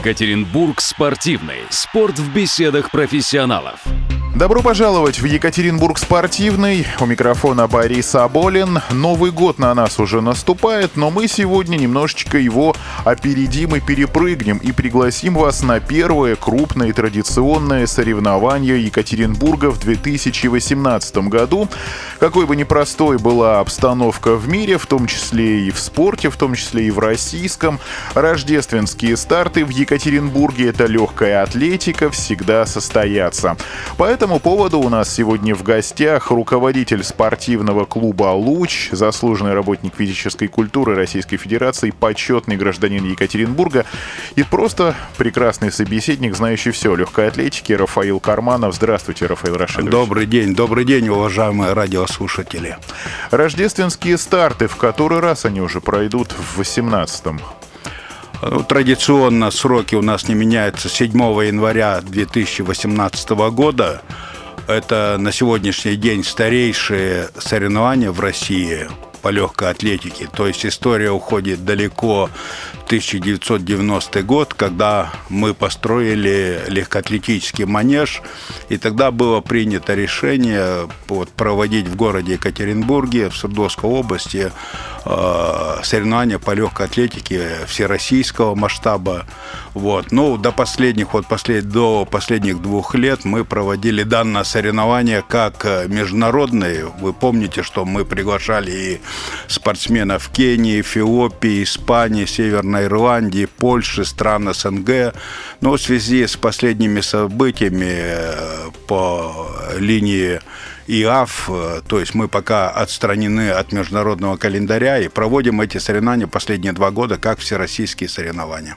Екатеринбург спортивный. Спорт в беседах профессионалов. Добро пожаловать в Екатеринбург спортивный. У микрофона Борис Аболин. Новый год на нас уже наступает, но мы сегодня немножечко его опередим и перепрыгнем и пригласим вас на первое крупное традиционное соревнование Екатеринбурга в 2018 году. Какой бы непростой была обстановка в мире, в том числе и в спорте, в том числе и в российском, рождественские старты в Екатеринбурге, это легкая атлетика, всегда состоятся. Поэтому этому поводу у нас сегодня в гостях руководитель спортивного клуба «Луч», заслуженный работник физической культуры Российской Федерации, почетный гражданин Екатеринбурга и просто прекрасный собеседник, знающий все легкой атлетики Рафаил Карманов. Здравствуйте, Рафаил Рашидович. Добрый день, добрый день, уважаемые радиослушатели. Рождественские старты, в который раз они уже пройдут в 18-м? Традиционно сроки у нас не меняются 7 января 2018 года. Это на сегодняшний день старейшие соревнования в России по легкой атлетике. То есть история уходит далеко 1990 год, когда мы построили легкоатлетический манеж, и тогда было принято решение вот, проводить в городе Екатеринбурге, в Свердловской области, э, соревнования по легкой атлетике всероссийского масштаба. Вот. Ну, до последних, вот послед, до последних двух лет мы проводили данное соревнование как международные. Вы помните, что мы приглашали и спортсменов Кении, Эфиопии, Испании, Северной Ирландии, Польши, стран СНГ. Но в связи с последними событиями э, по линии ИАФ, э, то есть мы пока отстранены от международного календаря и проводим эти соревнования последние два года как всероссийские соревнования.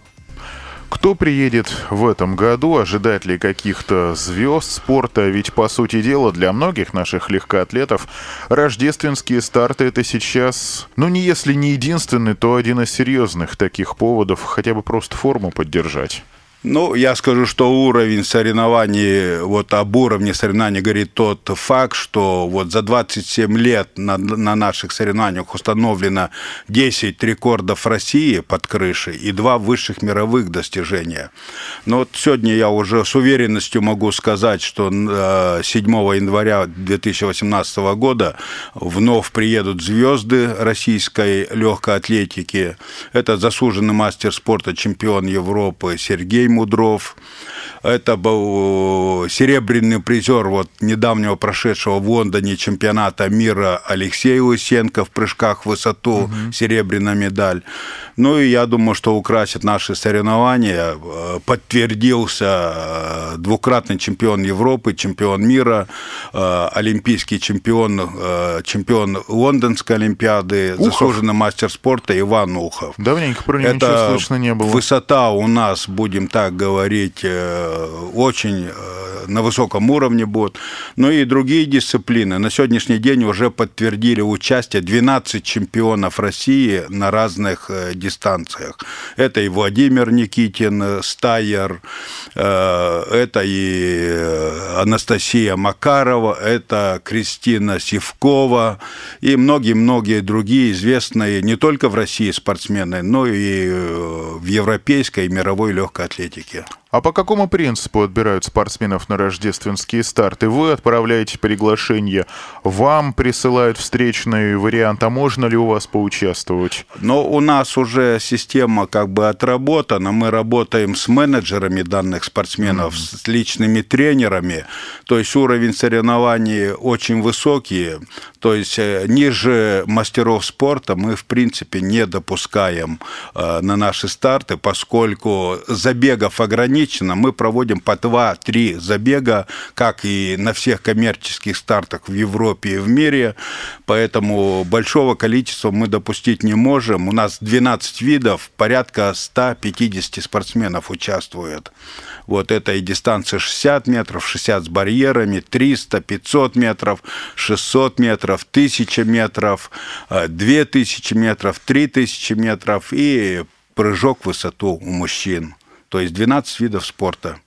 Кто приедет в этом году? Ожидать ли каких-то звезд спорта? Ведь, по сути дела, для многих наших легкоатлетов рождественские старты — это сейчас, ну, не если не единственный, то один из серьезных таких поводов хотя бы просто форму поддержать. Ну, я скажу, что уровень соревнований, вот об уровне соревнований говорит тот факт, что вот за 27 лет на, на наших соревнованиях установлено 10 рекордов России под крышей и два высших мировых достижения. Но вот сегодня я уже с уверенностью могу сказать, что 7 э, января 2018 года вновь приедут звезды российской легкой атлетики. Это заслуженный мастер спорта, чемпион Европы Сергей Мудров. Это был серебряный призер вот недавнего прошедшего в Лондоне чемпионата мира Алексей Лысенко в прыжках в высоту, угу. серебряная медаль. Ну и я думаю, что украсит наши соревнования. Подтвердился э, двукратный чемпион Европы, чемпион мира, э, олимпийский чемпион, э, чемпион Лондонской Олимпиады, Ухов. заслуженный мастер спорта Иван Ухов. Давненько про него Это ничего слышно не было. Высота у нас, будем так говорить, очень на высоком уровне будет. Ну и другие дисциплины. На сегодняшний день уже подтвердили участие 12 чемпионов России на разных дистанциях. Это и Владимир Никитин, Стайер, э, это и э, Анастасия Макарова, это Кристина Сивкова и многие-многие другие известные не только в России спортсмены, но и э, в европейской и мировой легкой атлетике. А по какому принципу отбирают спортсменов на рождественские старты? Вы отправляете приглашение, вам присылают встречный вариант, а можно ли у вас поучаствовать? Но у нас уже система как бы отработана, мы работаем с менеджерами данных спортсменов, mm-hmm. с личными тренерами, то есть уровень соревнований очень высокий, то есть э, ниже мастеров спорта мы в принципе не допускаем э, на наши старты, поскольку забегов ограничено, ограничено. Мы проводим по 2-3 забега, как и на всех коммерческих стартах в Европе и в мире. Поэтому большого количества мы допустить не можем. У нас 12 видов, порядка 150 спортсменов участвуют. Вот это и дистанция 60 метров, 60 с барьерами, 300, 500 метров, 600 метров, 1000 метров, 2000 метров, 3000 метров и прыжок в высоту у мужчин. То есть 12 видов спорта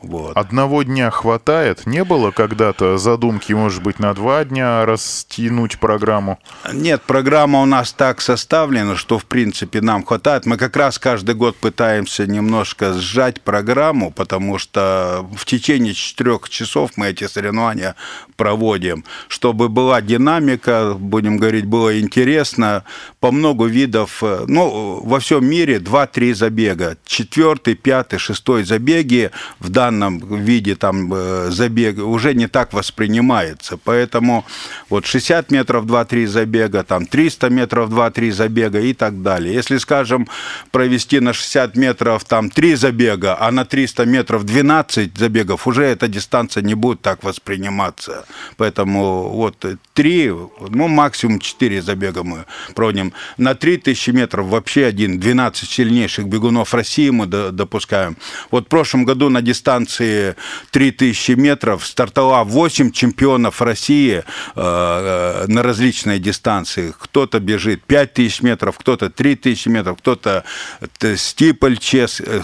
Вот. Одного дня хватает? Не было когда-то задумки, может быть, на два дня растянуть программу? Нет, программа у нас так составлена, что, в принципе, нам хватает. Мы как раз каждый год пытаемся немножко сжать программу, потому что в течение четырех часов мы эти соревнования проводим, чтобы была динамика, будем говорить, было интересно, по много видов, ну, во всем мире 2-3 забега. Четвертый, пятый, шестой забеги в данном данном виде там э, забега уже не так воспринимается. Поэтому вот 60 метров 2-3 забега, там 300 метров 2-3 забега и так далее. Если, скажем, провести на 60 метров там 3 забега, а на 300 метров 12 забегов, уже эта дистанция не будет так восприниматься. Поэтому вот 3, ну максимум 4 забега мы проводим. На 3000 метров вообще один, 12 сильнейших бегунов России мы допускаем. Вот в прошлом году на дистанции дистанции 3000 метров стартовало 8 чемпионов России э, э, на различные дистанции. Кто-то бежит 5000 метров, кто-то 3000 метров, кто-то э,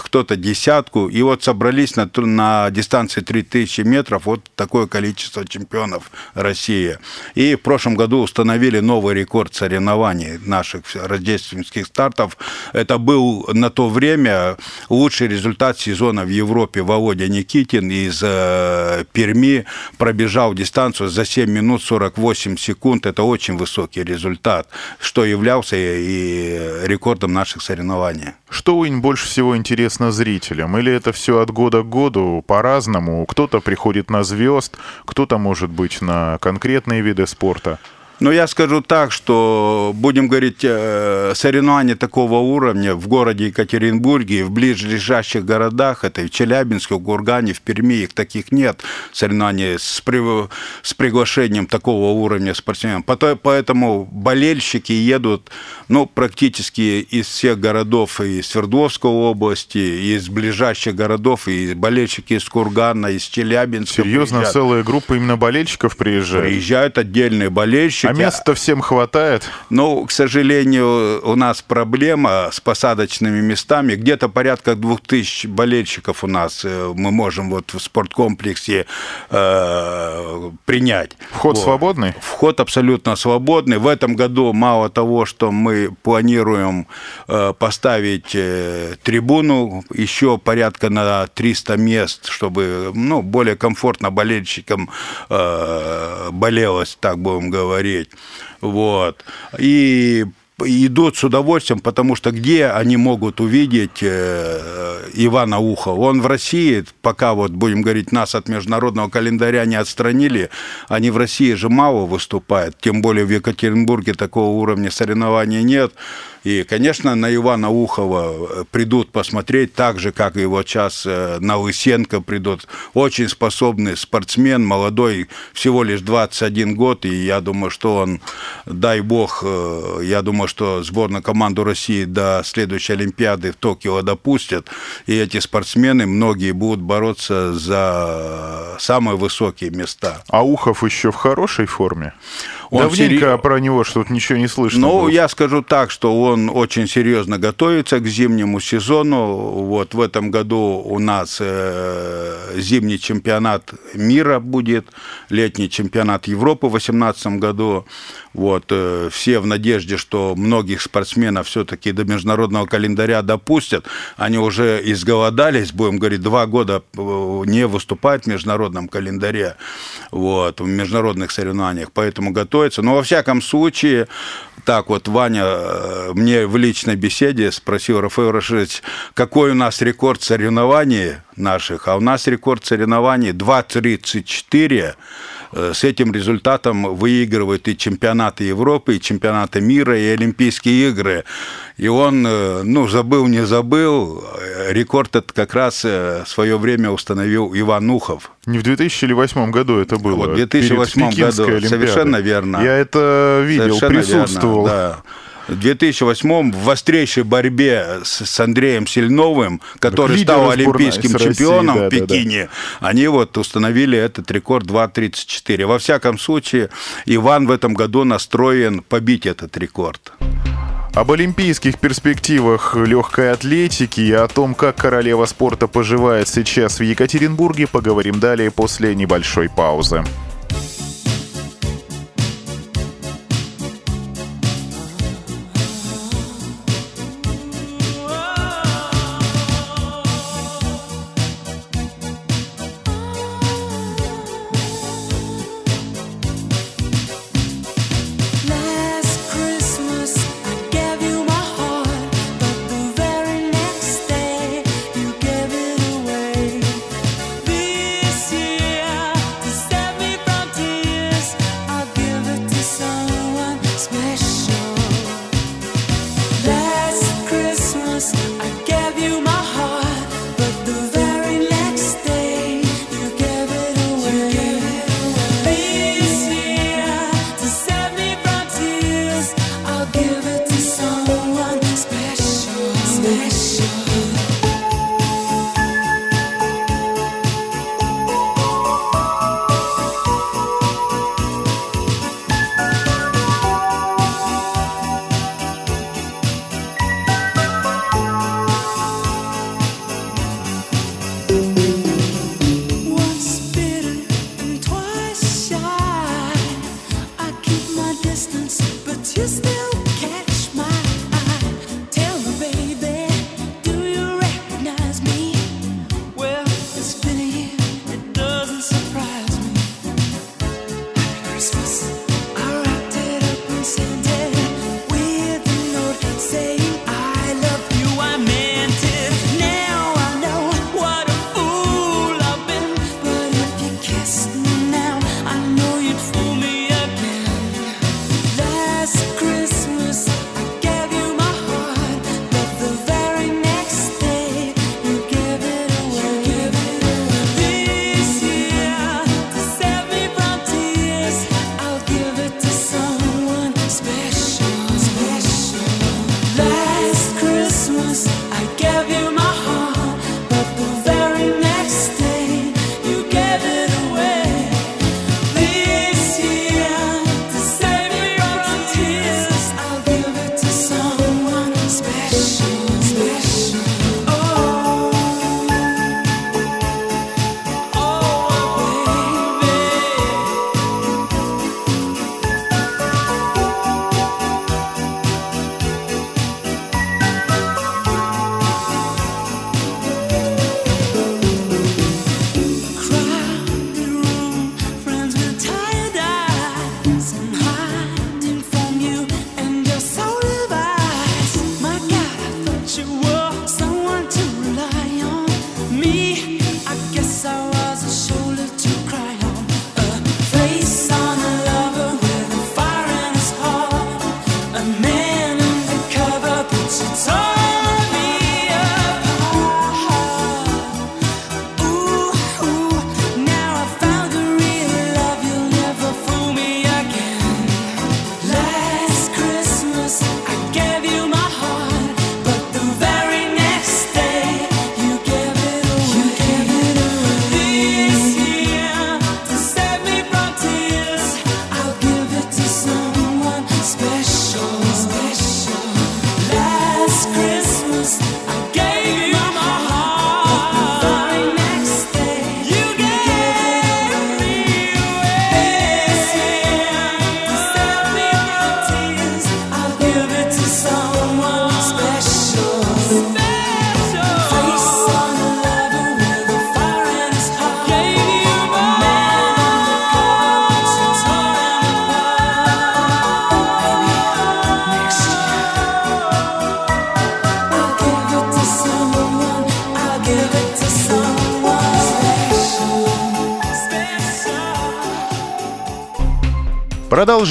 кто-то десятку. И вот собрались на, на дистанции 3000 метров вот такое количество чемпионов России. И в прошлом году установили новый рекорд соревнований наших рождественских стартов. Это был на то время лучший результат сезона в Европе Володя Володя Никитин из э, Перми пробежал дистанцию за 7 минут 48 секунд. Это очень высокий результат, что являлся и рекордом наших соревнований. Что им больше всего интересно зрителям? Или это все от года к году по-разному? Кто-то приходит на звезд, кто-то, может быть, на конкретные виды спорта? Но я скажу так, что, будем говорить, э, соревнования такого уровня в городе Екатеринбурге в ближайших городах, это и в Челябинске, в Гургане, в Перми, их таких нет, соревнований с, при, с приглашением такого уровня спортсменов. Поэтому болельщики едут ну, практически из всех городов и из Свердловской области, и из ближайших городов, и болельщики из Кургана, из Челябинска. Серьезно, приезжают. целая группа именно болельщиков приезжает? Приезжают отдельные болельщики а места всем хватает? Ну, к сожалению, у нас проблема с посадочными местами. Где-то порядка двух тысяч болельщиков у нас э, мы можем вот в спорткомплексе э, принять. Вход вот. свободный? Вход абсолютно свободный. В этом году мало того, что мы планируем э, поставить э, трибуну, еще порядка на 300 мест, чтобы ну, более комфортно болельщикам э, болелось, так будем говорить смотреть. Вот. И идут с удовольствием, потому что где они могут увидеть э, Ивана Ухова? Он в России, пока вот, будем говорить, нас от международного календаря не отстранили, они в России же мало выступают, тем более в Екатеринбурге такого уровня соревнований нет. И, конечно, на Ивана Ухова э, придут посмотреть, так же, как и вот сейчас э, на Лысенко придут. Очень способный спортсмен, молодой, всего лишь 21 год, и я думаю, что он, дай бог, э, я думаю, что сборную команду России до следующей Олимпиады в Токио допустят, и эти спортсмены, многие будут бороться за самые высокие места. А Ухов еще в хорошей форме? Он Давненько сери... про него что-то ничего не слышно. Ну, было. я скажу так, что он очень серьезно готовится к зимнему сезону. Вот в этом году у нас э, зимний чемпионат мира будет, летний чемпионат Европы в 2018 году. Вот, э, все в надежде, что многих спортсменов все-таки до международного календаря допустят. Они уже изголодались, будем говорить, два года э, не выступают в международном календаре, вот, в международных соревнованиях, поэтому готовятся. Но во всяком случае, так вот Ваня э, мне в личной беседе спросил, Рафаэл Рашидович, какой у нас рекорд соревнований наших? А у нас рекорд соревнований 2.34 Э, с этим результатом выигрывает и чемпионаты Европы, и чемпионаты мира, и Олимпийские игры. И он, э, ну, забыл, не забыл, рекорд этот как раз в свое время установил Иван Ухов. Не в 2008 году это было. Вот в 2008 году, Олимпиады. совершенно верно. Я это видел, совершенно присутствовал. Верно, да в 2008 в острейшей борьбе с, с Андреем Сильновым, который стал олимпийским чемпионом России, да, в Пекине, да, да. они вот установили этот рекорд 2.34. Во всяком случае, Иван в этом году настроен побить этот рекорд. Об олимпийских перспективах легкой атлетики и о том, как королева спорта поживает сейчас в Екатеринбурге, поговорим далее после небольшой паузы.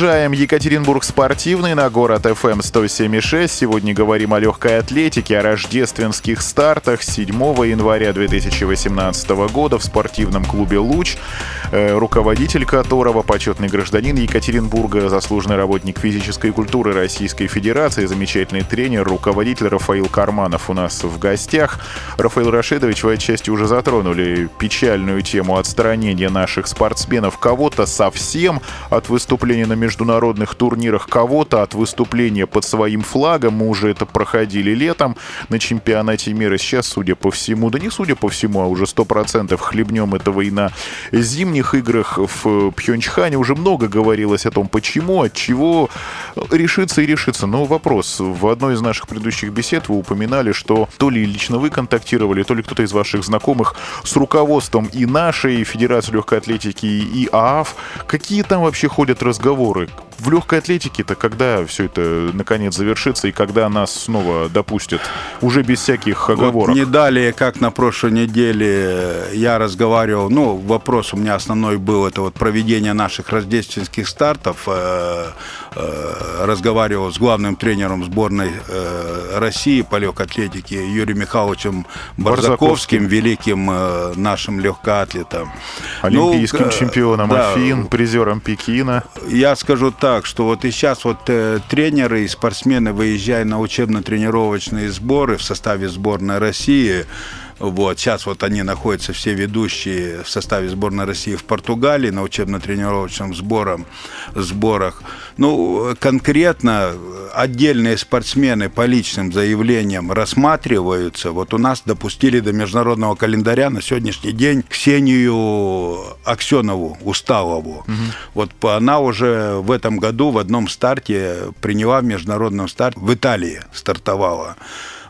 Продолжаем. Екатеринбург спортивный на город FM 107.6. Сегодня говорим о легкой атлетике, о рождественских стартах 7 января 2018 года в спортивном клубе «Луч», э, руководитель которого почетный гражданин Екатеринбурга, заслуженный работник физической культуры Российской Федерации, замечательный тренер, руководитель Рафаил Карманов у нас в гостях. Рафаил Рашидович, вы отчасти уже затронули печальную тему отстранения наших спортсменов кого-то совсем от выступления на международных турнирах кого-то от выступления под своим флагом. Мы уже это проходили летом на чемпионате мира. Сейчас, судя по всему, да не судя по всему, а уже 100% хлебнем этого и на зимних играх в Пхенчхане. Уже много говорилось о том, почему, от чего решится и решится. Но вопрос. В одной из наших предыдущих бесед вы упоминали, что то ли лично вы контактировали, то ли кто-то из ваших знакомых с руководством и нашей Федерации легкой атлетики, и ААФ. Какие там вообще ходят разговоры? 声 В легкой атлетике-то когда все это наконец завершится и когда нас снова допустят уже без всяких оговорок? Вот не далее, как на прошлой неделе я разговаривал, ну, вопрос у меня основной был, это вот проведение наших рождественских стартов, э, э, разговаривал с главным тренером сборной э, России по легкой атлетике Юрием Михайловичем Барзаковским, Барзаковским. великим нашим легкоатлетом. Олимпийским ну, чемпионом да, Афин, призером Пекина. Я скажу так, что вот и сейчас вот э, тренеры и спортсмены, выезжая на учебно-тренировочные сборы в составе сборной России, вот. Сейчас вот они находятся, все ведущие в составе сборной России в Португалии на учебно-тренировочном сбором, сборах. Ну, конкретно отдельные спортсмены по личным заявлениям рассматриваются. Вот у нас допустили до международного календаря на сегодняшний день Ксению Аксенову Усталову. Угу. Вот она уже в этом году в одном старте приняла в международном старте в Италии стартовала.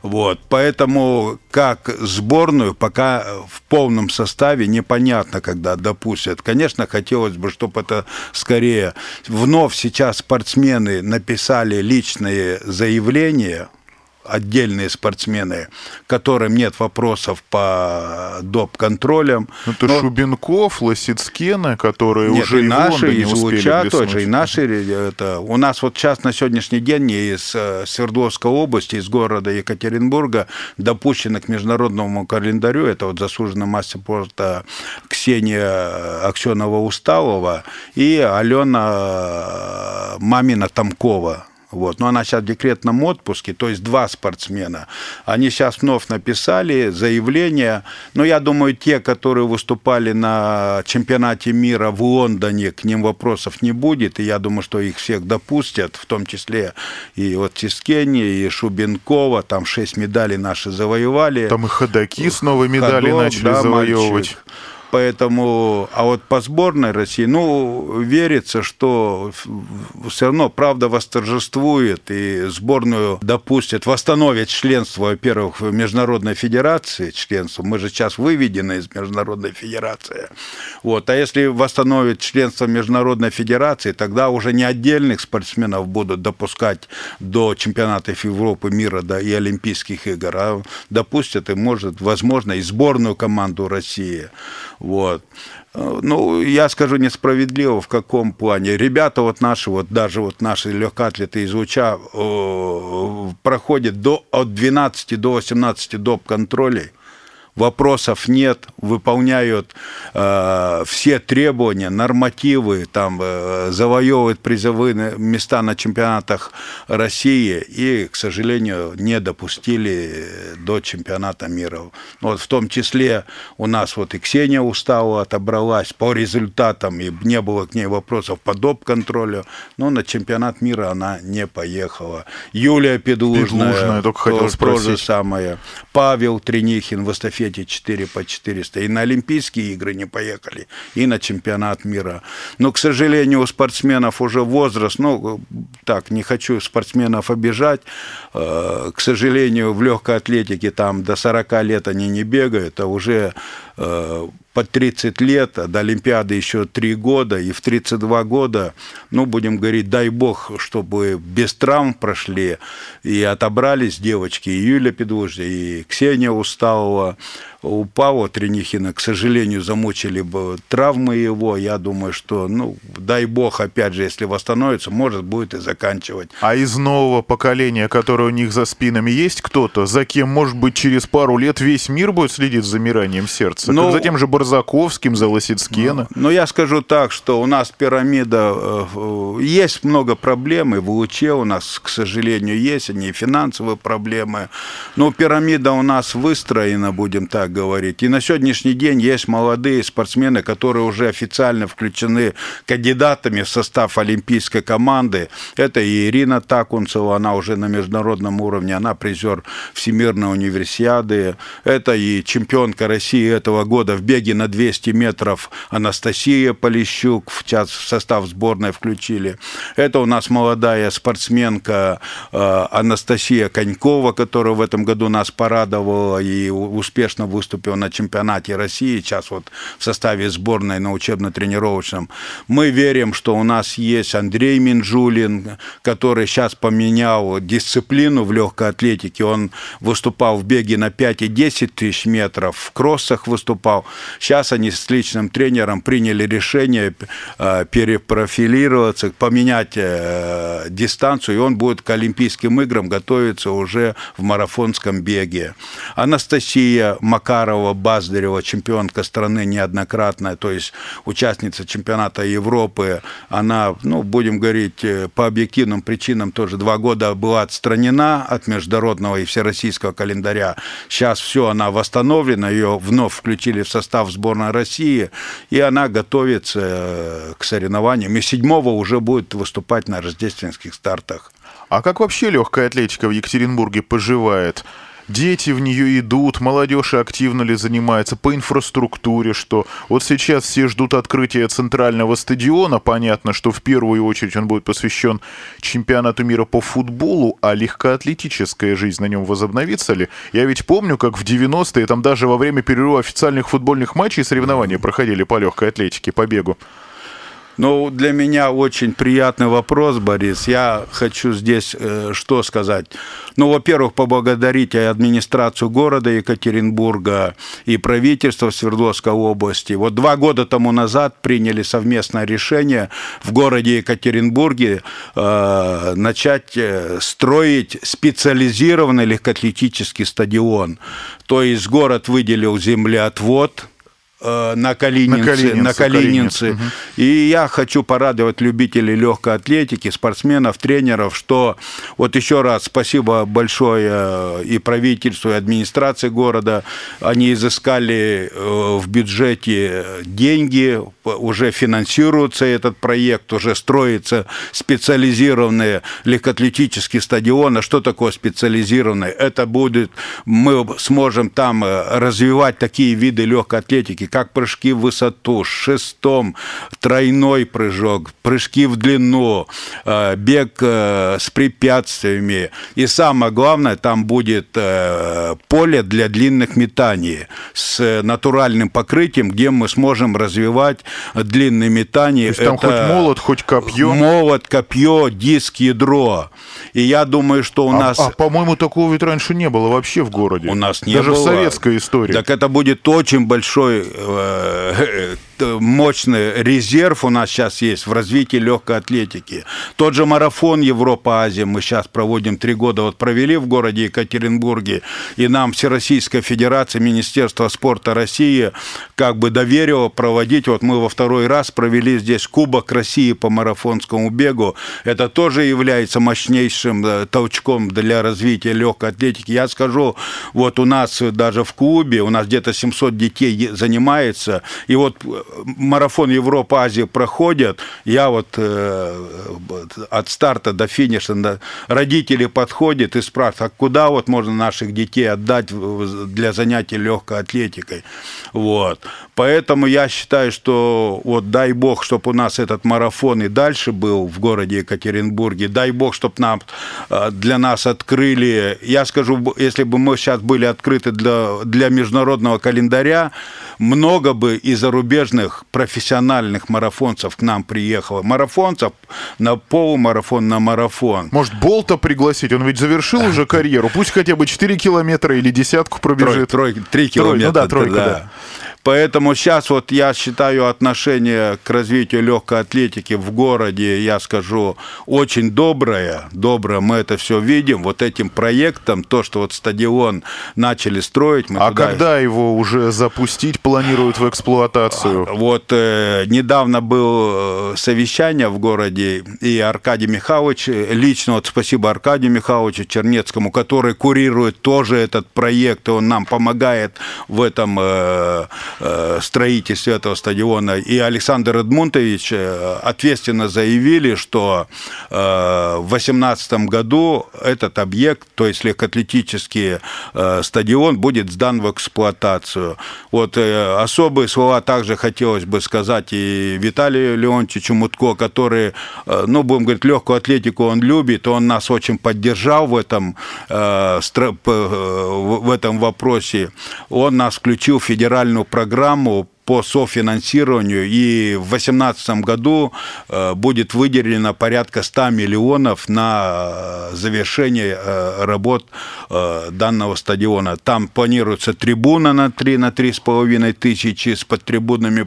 Вот, поэтому как сборную пока в полном составе непонятно, когда допустят. Конечно, хотелось бы, чтобы это скорее вновь сейчас спортсмены написали личные заявления отдельные спортсмены, которым нет вопросов по доп-контролям. Ну, это Но... Шубенков, Лосицкена, которые нет, уже и, наши, и Луча тоже, и наши. Это, у нас вот сейчас на сегодняшний день из э, Свердловской области, из города Екатеринбурга допущены к международному календарю, это вот заслуженный мастер спорта Ксения Аксенова-Усталова и Алена э, Мамина Тамкова вот. Но она сейчас в декретном отпуске, то есть два спортсмена. Они сейчас вновь написали заявление. Но я думаю, те, которые выступали на чемпионате мира в Лондоне, к ним вопросов не будет. И я думаю, что их всех допустят, в том числе и вот Тискени, и Шубенкова. Там шесть медалей наши завоевали. Там и ходаки снова медали Ходок, начали да, завоевывать. Мальчик. Поэтому, а вот по сборной России, ну, верится, что все равно правда восторжествует и сборную допустят, восстановят членство, во-первых, в Международной Федерации, членство. Мы же сейчас выведены из Международной Федерации. Вот. А если восстановят членство Международной Федерации, тогда уже не отдельных спортсменов будут допускать до чемпионатов Европы, мира да, и Олимпийских игр, а допустят и, может, возможно, и сборную команду России. Вот. Ну, я скажу несправедливо в каком плане. Ребята вот наши, вот даже вот наши легкоатлеты из УЧА э, проходят до, от 12 до 18 доп. контролей – вопросов нет, выполняют э, все требования, нормативы, там, э, завоевывают призовые места на чемпионатах России и, к сожалению, не допустили до чемпионата мира. Вот в том числе у нас вот и Ксения Устава отобралась по результатам, и не было к ней вопросов по доп-контролю, но на чемпионат мира она не поехала. Юлия Педлужная, Педлужная только хотел то, то же самое. Павел Тренихин в эстафете эстафете 4 по 400. И на Олимпийские игры не поехали, и на чемпионат мира. Но, к сожалению, у спортсменов уже возраст, ну, так, не хочу спортсменов обижать, э, к сожалению, в легкой атлетике там до 40 лет они не бегают, а уже э, под 30 лет, а до Олимпиады еще 3 года, и в 32 года, ну, будем говорить, дай бог, чтобы без травм прошли, и отобрались девочки, и Юлия Педлужья, и Ксения Усталова, у Павла Тренихина, к сожалению, замучили бы травмы его. Я думаю, что, ну, дай бог, опять же, если восстановится, может, будет и заканчивать. А из нового поколения, которое у них за спинами, есть кто-то, за кем, может быть, через пару лет весь мир будет следить за замиранием сердца? Ну, за тем же Барзаковским, за Лосицкена? Ну, ну, я скажу так, что у нас пирамида... Э, есть много проблем, и в УЧ у нас, к сожалению, есть, они и финансовые проблемы. Но пирамида у нас выстроена, будем так говорить. И на сегодняшний день есть молодые спортсмены, которые уже официально включены кандидатами в состав олимпийской команды. Это и Ирина Такунцева, она уже на международном уровне, она призер Всемирной универсиады. Это и чемпионка России этого года в беге на 200 метров Анастасия Полищук в, состав сборной включили. Это у нас молодая спортсменка э, Анастасия Конькова, которая в этом году нас порадовала и успешно выступила на чемпионате России, сейчас вот в составе сборной на учебно-тренировочном. Мы верим, что у нас есть Андрей Минжулин, который сейчас поменял дисциплину в легкой атлетике. Он выступал в беге на 5 и 10 тысяч метров, в кроссах выступал. Сейчас они с личным тренером приняли решение э, перепрофилироваться, поменять э, дистанцию, и он будет к Олимпийским играм готовиться уже в марафонском беге. Анастасия Макарова-Баздарева, чемпионка страны неоднократная, то есть участница чемпионата Европы, она, ну, будем говорить, э, по объективным причинам тоже два года была отстранена от международного и всероссийского календаря. Сейчас все, она восстановлена, ее вновь включили в состав сборной России, и она готовится э, к соревнованиям. И седьмого уже будет выступать на рождественских стартах. А как вообще легкая атлетика в Екатеринбурге поживает? Дети в нее идут, молодежь активно ли занимается, по инфраструктуре что. Вот сейчас все ждут открытия центрального стадиона. Понятно, что в первую очередь он будет посвящен чемпионату мира по футболу, а легкоатлетическая жизнь на нем возобновится ли? Я ведь помню, как в 90-е, там даже во время перерыва официальных футбольных матчей соревнования проходили по легкой атлетике, по бегу. Ну, для меня очень приятный вопрос, Борис. Я хочу здесь э, что сказать. Ну, во-первых, поблагодарить администрацию города Екатеринбурга, и правительство Свердловской области. Вот два года тому назад приняли совместное решение в городе Екатеринбурге э, начать э, строить специализированный легкоатлетический стадион. То есть город выделил землеотвод – на Калининце. На Калининце. На Калининце. Угу. И я хочу порадовать любителей легкой атлетики, спортсменов, тренеров, что вот еще раз спасибо большое э, и правительству, и администрации города. Они изыскали э, в бюджете деньги, уже финансируется этот проект, уже строится специализированный легкоатлетический стадион. А что такое специализированный? Это будет, мы сможем там развивать такие виды легкой атлетики, как прыжки в высоту, шестом, тройной прыжок, прыжки в длину, э, бег э, с препятствиями. И самое главное, там будет э, поле для длинных метаний с натуральным покрытием, где мы сможем развивать длинные метания. То есть там хоть молот, хоть копье? Молот, копье, диск, ядро. И я думаю, что у а, нас... А, по-моему, такого ведь раньше не было вообще в городе. У нас не Даже было. в советской истории. Так это будет очень большой Э, мощный резерв у нас сейчас есть в развитии легкой атлетики. Тот же марафон Европа-Азия мы сейчас проводим три года, вот провели в городе Екатеринбурге, и нам Всероссийская Федерация, Министерство спорта России как бы доверило проводить, вот мы во второй раз провели здесь Кубок России по марафонскому бегу. Это тоже является мощнейшим э, толчком для развития легкой атлетики. Я скажу, вот у нас даже в клубе, у нас где-то 700 детей занимается, и вот э, марафон Европа-Азия проходят, я вот э, от старта до финиша, да, родители подходят и спрашивают, а куда вот можно наших детей отдать для занятий легкой атлетикой. Вот. Поэтому я считаю, что вот дай бог, чтобы у нас этот марафон и дальше был в городе Екатеринбурге, дай бог, чтобы нам, э, для нас открыли, я скажу, если бы мы сейчас были открыты для, для международного календаря, много бы и зарубежных профессиональных марафонцев к нам приехало. Марафонцев на полумарафон, на марафон. Может, Болта пригласить? Он ведь завершил уже карьеру. Пусть хотя бы 4 километра или десятку пробежит. Трой, трой, 3 километра. Трой, ну да, тройка, да. да. Поэтому сейчас вот я считаю отношение к развитию легкой атлетики в городе, я скажу, очень доброе. Доброе, мы это все видим. Вот этим проектом, то, что вот стадион начали строить. А туда... когда его уже запустить планируют в эксплуатацию? А, вот э, недавно было э, совещание в городе, и Аркадий Михайлович, э, лично вот спасибо Аркадию Михайловичу Чернецкому, который курирует тоже этот проект, и он нам помогает в этом Э, строительстве этого стадиона. И Александр Эдмунтович э, ответственно заявили, что э, в 2018 году этот объект, то есть легкоатлетический стадион, будет сдан в эксплуатацию. Вот особые слова также хотелось бы сказать и Виталию Леонтьевичу Мутко, который, ну, будем говорить, легкую атлетику он любит, он нас очень поддержал в этом, в этом вопросе. Он нас включил в федеральную программу программу по софинансированию, и в 2018 году э, будет выделено порядка 100 миллионов на э, завершение э, работ данного стадиона. Там планируется трибуна на 3 на 3,5 тысячи с подтрибунными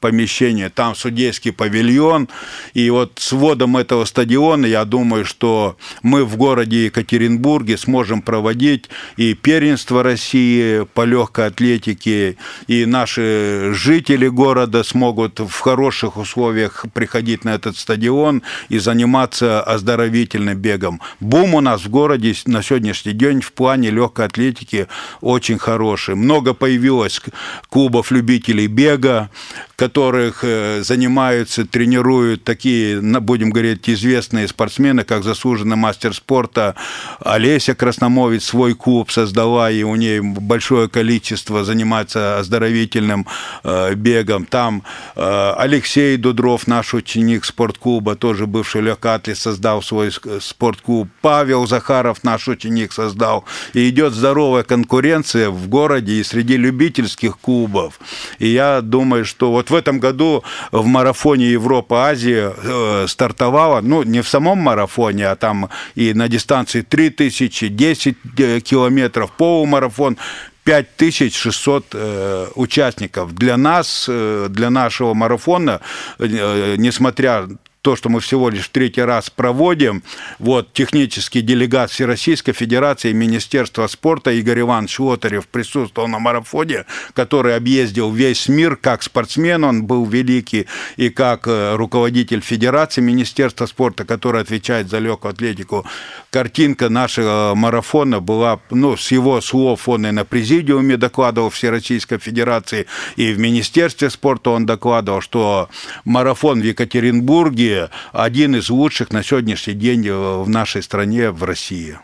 помещения, там судейский павильон, и вот с вводом этого стадиона, я думаю, что мы в городе Екатеринбурге сможем проводить и первенство России по легкой атлетике, и наши жители города смогут в хороших условиях приходить на этот стадион и заниматься оздоровительным бегом. Бум у нас в городе на сегодняшний день в плане легкой атлетики очень хороший. Много появилось клубов любителей бега, которых э, занимаются, тренируют такие, будем говорить, известные спортсмены, как заслуженный мастер спорта Олеся Красномовец свой клуб создала, и у нее большое количество занимается оздоровительным э, бегом. Там э, Алексей Дудров, наш ученик спортклуба, тоже бывший легкоатлет, создал свой спортклуб. Павел Захаров, наш ученик, создал. И идет здоровая конкуренция в городе и среди любительских клубов. И я думаю, что вот в этом году в марафоне Европа-Азия э, стартовала, ну, не в самом марафоне, а там и на дистанции 3000, 10 э, километров, полумарафон, 5600 э, участников. Для нас, э, для нашего марафона, э, несмотря то, что мы всего лишь в третий раз проводим. Вот технический делегат Всероссийской Федерации Министерства спорта Игорь Иванович Лотарев присутствовал на марафоне, который объездил весь мир как спортсмен, он был великий, и как э, руководитель Федерации Министерства спорта, который отвечает за легкую атлетику. Картинка нашего марафона была, ну, с его слов он и на президиуме докладывал Всероссийской Федерации, и в Министерстве спорта он докладывал, что марафон в Екатеринбурге один из лучших на сегодняшний день в нашей стране, в России.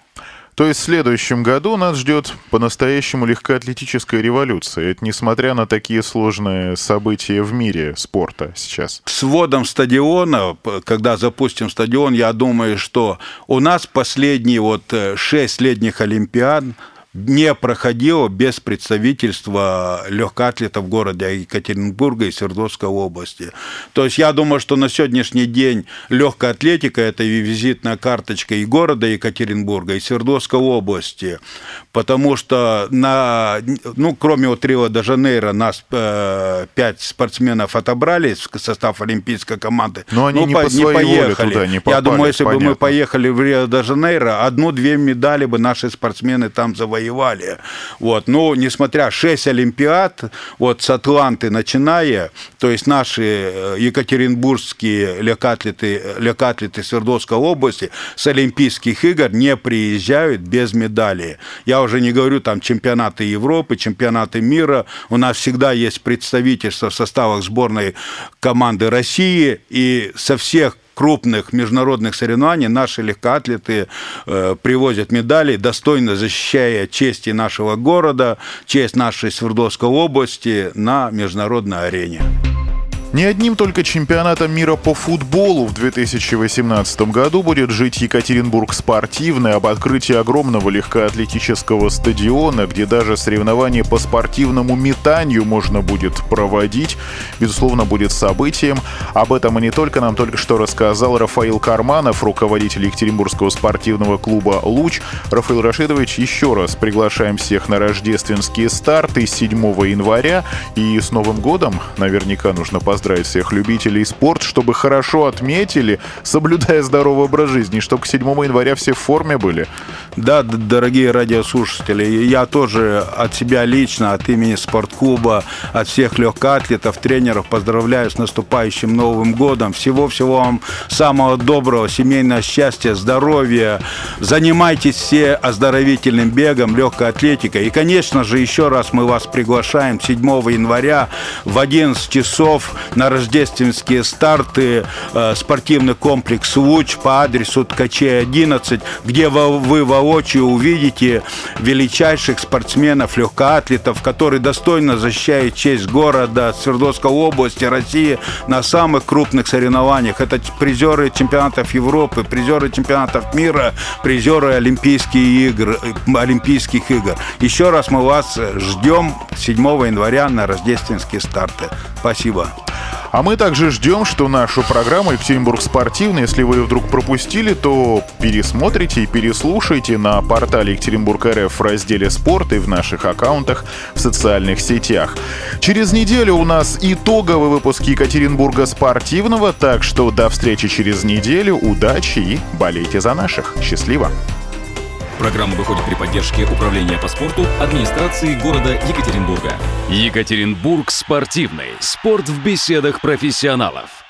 То есть в следующем году нас ждет по-настоящему легкоатлетическая революция. Это несмотря на такие сложные события в мире спорта сейчас. С вводом стадиона, когда запустим стадион, я думаю, что у нас последние вот э, шесть летних Олимпиад не проходило без представительства легкоатлетов города Екатеринбурга и Свердловской области. То есть я думаю, что на сегодняшний день легкая атлетика – это и визитная карточка и города Екатеринбурга, и Свердловской области, потому что на, ну, кроме вот Рио де Жанейро нас э, пять спортсменов отобрали в состав олимпийской команды. Но они ну, не по, по своей поехали. туда не попали, Я думаю, если понятно. бы мы поехали в Рио де Жанейро, одну-две медали бы наши спортсмены там завоевали воевали. Вот. Но, несмотря 6 Олимпиад, вот с Атланты начиная, то есть наши э, екатеринбургские легкоатлеты, легкоатлеты Свердловской области с Олимпийских игр не приезжают без медали. Я уже не говорю там чемпионаты Европы, чемпионаты мира. У нас всегда есть представительство в составах сборной команды России, и со всех крупных международных соревнований наши легкоатлеты э, привозят медали, достойно защищая честь нашего города, честь нашей Свердловской области на международной арене. Не одним только чемпионатом мира по футболу в 2018 году будет жить Екатеринбург спортивный об открытии огромного легкоатлетического стадиона, где даже соревнования по спортивному метанию можно будет проводить. Безусловно, будет событием. Об этом и не только нам только что рассказал Рафаил Карманов, руководитель Екатеринбургского спортивного клуба «Луч». Рафаил Рашидович, еще раз приглашаем всех на рождественские старты 7 января. И с Новым годом наверняка нужно поздравить поздравить всех любителей спорта, чтобы хорошо отметили, соблюдая здоровый образ жизни, чтобы к 7 января все в форме были. Да, дорогие радиослушатели, я тоже от себя лично, от имени спортклуба, от всех легкоатлетов, тренеров поздравляю с наступающим Новым годом. Всего-всего вам самого доброго, семейного счастья, здоровья. Занимайтесь все оздоровительным бегом, легкой атлетикой. И, конечно же, еще раз мы вас приглашаем 7 января в 11 часов на рождественские старты э, спортивный комплекс «Луч» по адресу Ткачей 11, где вы воочию увидите величайших спортсменов, легкоатлетов, которые достойно защищают честь города Свердловской области, России на самых крупных соревнованиях. Это призеры чемпионатов Европы, призеры чемпионатов мира, призеры Олимпийских игр, Олимпийских игр. Еще раз мы вас ждем 7 января на рождественские старты. Спасибо. А мы также ждем, что нашу программу «Екатеринбург спортивный», если вы вдруг пропустили, то пересмотрите и переслушайте на портале Екатеринбург РФ в разделе «Спорт» и в наших аккаунтах в социальных сетях. Через неделю у нас итоговый выпуск Екатеринбурга спортивного, так что до встречи через неделю, удачи и болейте за наших. Счастливо! Программа выходит при поддержке Управления по спорту администрации города Екатеринбурга. Екатеринбург спортивный. Спорт в беседах профессионалов.